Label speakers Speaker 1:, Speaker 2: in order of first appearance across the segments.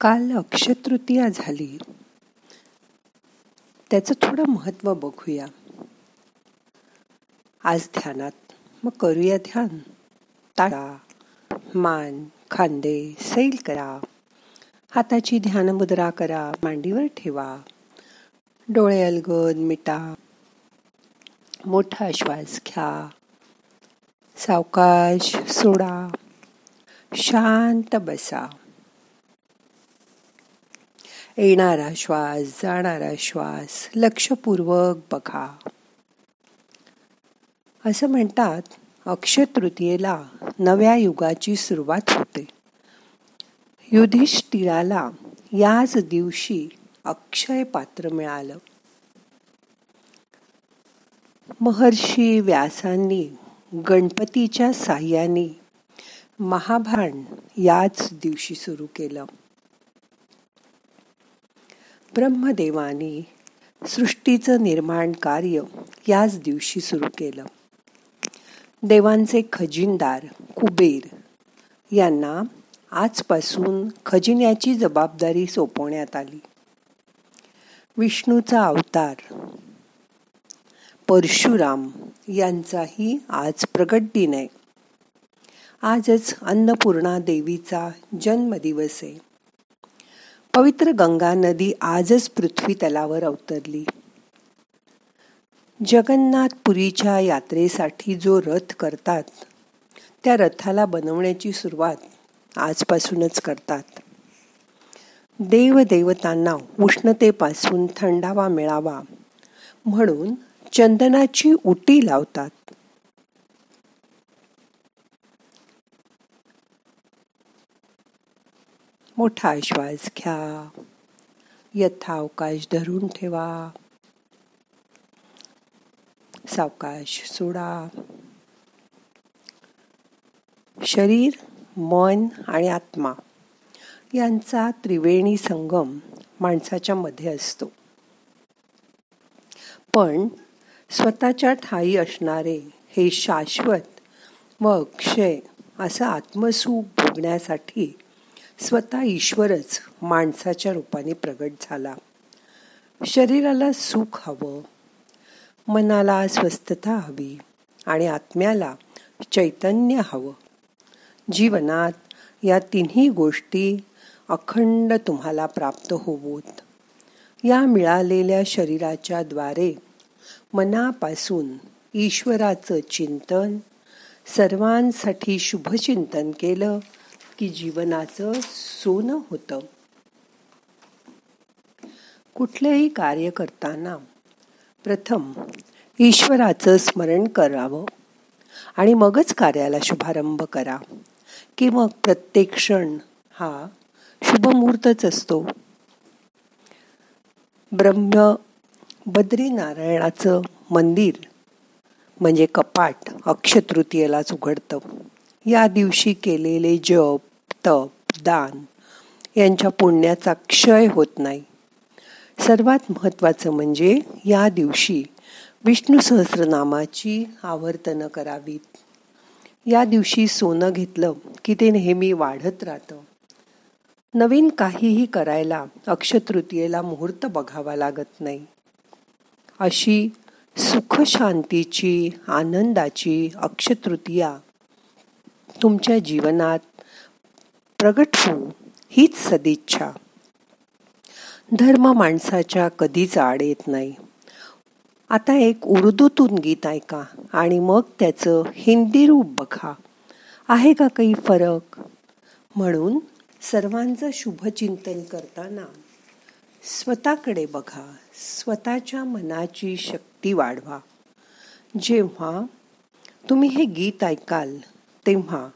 Speaker 1: काल अक्षतृतीया झाली. त्याचं थोडं महत्त्व बघूया. आज ध्यानात. मग करूया ध्यान. ताळा मान खांदे सैल करा. हाताची ध्यान मुद्रा करा. मांडीवर ठेवा. डोळे अलगद मिटा. मोठा श्वास घ्या. सावकाश सोडा. शांत बसा. येणारा श्वास जाणारा श्वास लक्षपूर्वक बघा. असं म्हणतात अक्षय तृतीयेला नव्या युगाची सुरुवात होते. युधिष्ठिराला याच दिवशी अक्षय पात्र मिळालं. महर्षी व्यासांनी गणपतीच्या साह्याने महाभारण याच दिवशी सुरू केलं. ब्रह्मदेवानी सृष्टीचं निर्माण कार्य याच दिवशी सुरू केलं. देवांचे खजिनदार कुबेर यांना आजपासून खजिन्याची जबाबदारी सोपवण्यात आली. विष्णूचा अवतार परशुराम यांचाही आज प्रगट दिन आहे. आजच अन्नपूर्णा देवीचा जन्मदिवस आहे. पवित्र गंगा नदी आजच पृथ्वी तलावर अवतरली. जगन्नाथपुरीच्या यात्रेसाठी जो रथ करतात त्या रथाला बनवण्याची सुरुवात आजपासूनच करतात. देवदेवतांना उष्णतेपासून थंडावा मिळावा म्हणून चंदनाची उटी लावतात. मोठा श्वास घ्या. यथावकाश धरून ठेवा. सावकाश सोडा. शरीर मन आणि आत्मा यांचा त्रिवेणी संगम माणसाच्या मध्ये असतो. पण स्वतःच्या ठाई असणारे हे शाश्वत व अक्षय असं आत्मसुख भोगण्यासाठी स्वतः ईश्वरच माणसाच्या रूपाने प्रगट झाला. शरीराला सुख हवं मनाला स्वस्थता हवी आणि आत्म्याला चैतन्य हवं. जीवनात या तिन्ही गोष्टी अखंड तुम्हाला प्राप्त होवोत. या मिळालेल्या शरीराच्या द्वारे मनापासून ईश्वराचं चिंतन सर्वांसाठी शुभचिंतन केलं की जीवनाचं सोनं होतं. कुठलेही कार्य करताना प्रथम ईश्वराचं स्मरण करावं आणि मगच कार्याला शुभारंभ करा की मग प्रत्येक क्षण हा शुभमुहूर्तच असतो. ब्रह्म बद्रीनारायणाचं मंदिर म्हणजे कपाट अक्षतृतीयेलाच उघडतं. या दिवशी केलेले जप तप दान यांच्या पुण्याचा क्षय होत नाही. सर्वात महत्वाचं म्हणजे या दिवशी विष्णू सहस्रनामाची आवर्तनं करावीत. या दिवशी सोनं घेतलं की ते नेहमी वाढत राहतं. नवीन काहीही करायला अक्षतृतीयेला मुहूर्त बघावा लागत नाही. अशी सुखशांतीची आनंदाची अक्षतृतीया तुमच्या जीवनात प्रगट होऊ हीच सदिच्छा. धर्म माणसाच्या कधीच आड येत नाही. आता एक उर्दूतून गीत ऐका आणि मग त्याचं हिंदी रूप बघा. आहे का काही फरक? म्हणून सर्वांचं शुभचिंतन करताना स्वतःकडे बघा. स्वतःच्या मनाची शक्ती वाढवा. जेव्हा तुम्ही हे गीत ऐकाल तेव्हा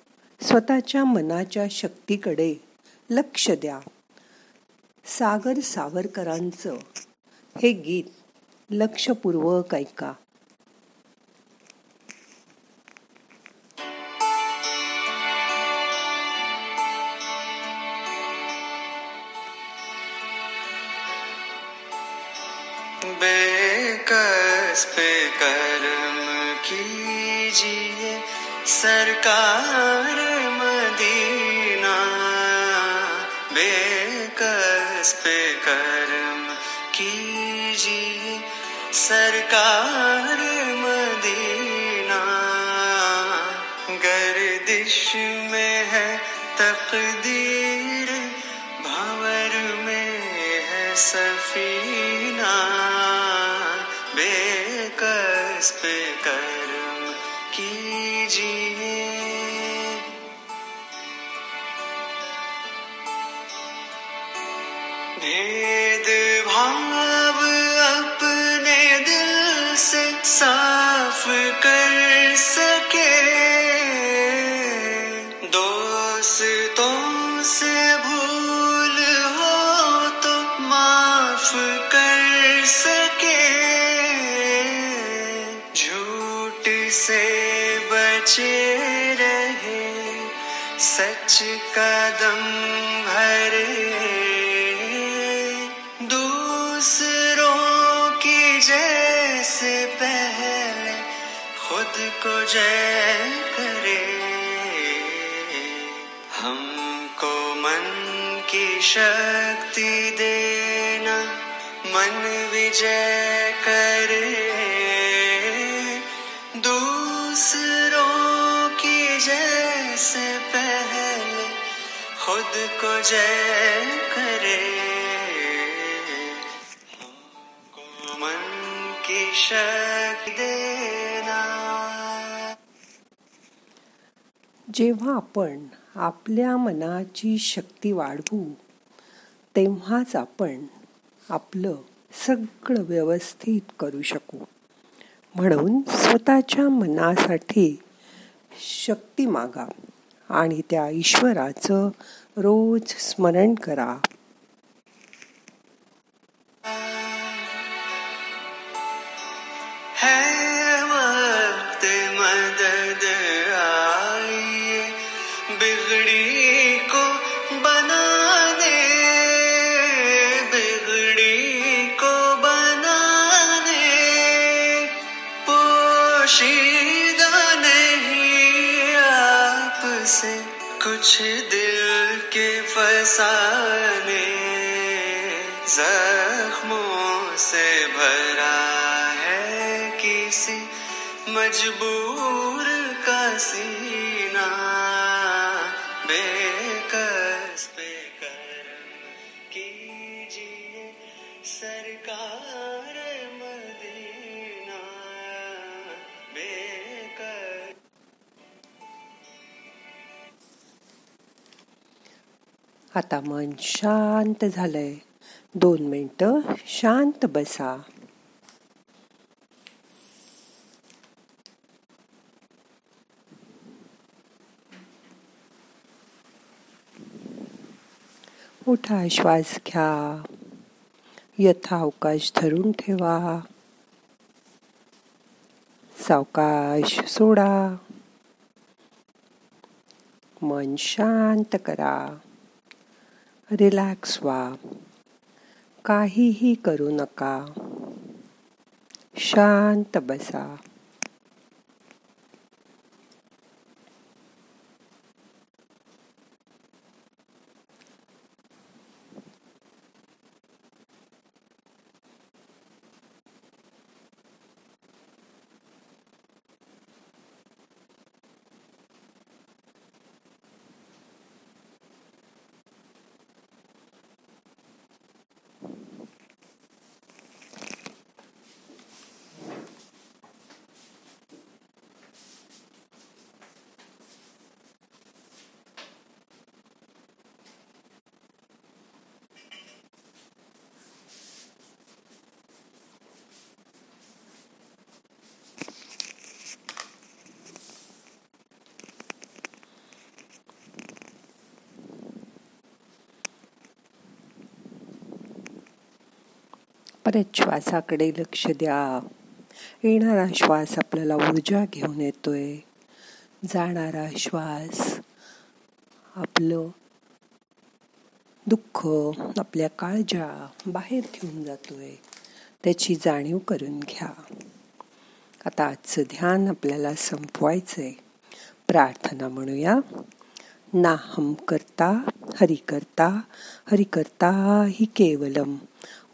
Speaker 1: स्वतःच्या मनाच्या शक्तीकडे लक्ष द्या. सागर सावरकरांचं हे गीत लक्षपूर्वक ऐका.
Speaker 2: बेकस पे कर्म कीजिए। सरकार मदीना बेकस पे कर्म कीजिए। सरकार मदीना गर्दिश में है तकदीर भावर में है सफ़ी कीजिए भेद भाव अपने दिल से साफ कर सके। दोस्तों से भूल हो तो माफ कर सके। सच कदम भरे दूसरों की जैसे पहले खुद को जय करे। हमको मन की शक्ति देना, मन विजय करे। को जय करे। हमको मन की शक्ति देना।
Speaker 1: जेव्हा आपण आपल्या मनाची शक्ती वाढवू तेव्हाच आपण आपलं सगळं व्यवस्थित करू शकू. म्हणून स्वतःच्या मनासाठी शक्ती मागा आणि त्या ईश्वराचं रोज स्मरण करा.
Speaker 2: फसाने जख्मों से भरा है किसी मजबूर का सीना।
Speaker 1: आता मन शांत झालंय. दोन मिनट शांत बसा. मोठा श्वास घ्या. यथावकाश धरून ठेवा. सावकाश सोडा. मन शांत करा. रिलॅक्स व्हा. काहीही करू नका. शांत बसा. परत श्वासाकडे लक्ष द्या. येणारा श्वास आपल्याला ऊर्जा घेऊन येतोय. जाणारा श्वास आपलं दुःख आपल्या काळजा बाहेर घेऊन जातोय. त्याची जाणीव करून घ्या. आता आजचं ध्यान आपल्याला संपवायचंय. प्रार्थना म्हणूया. ना हम करता हरि करता हरि करता ही केवलम.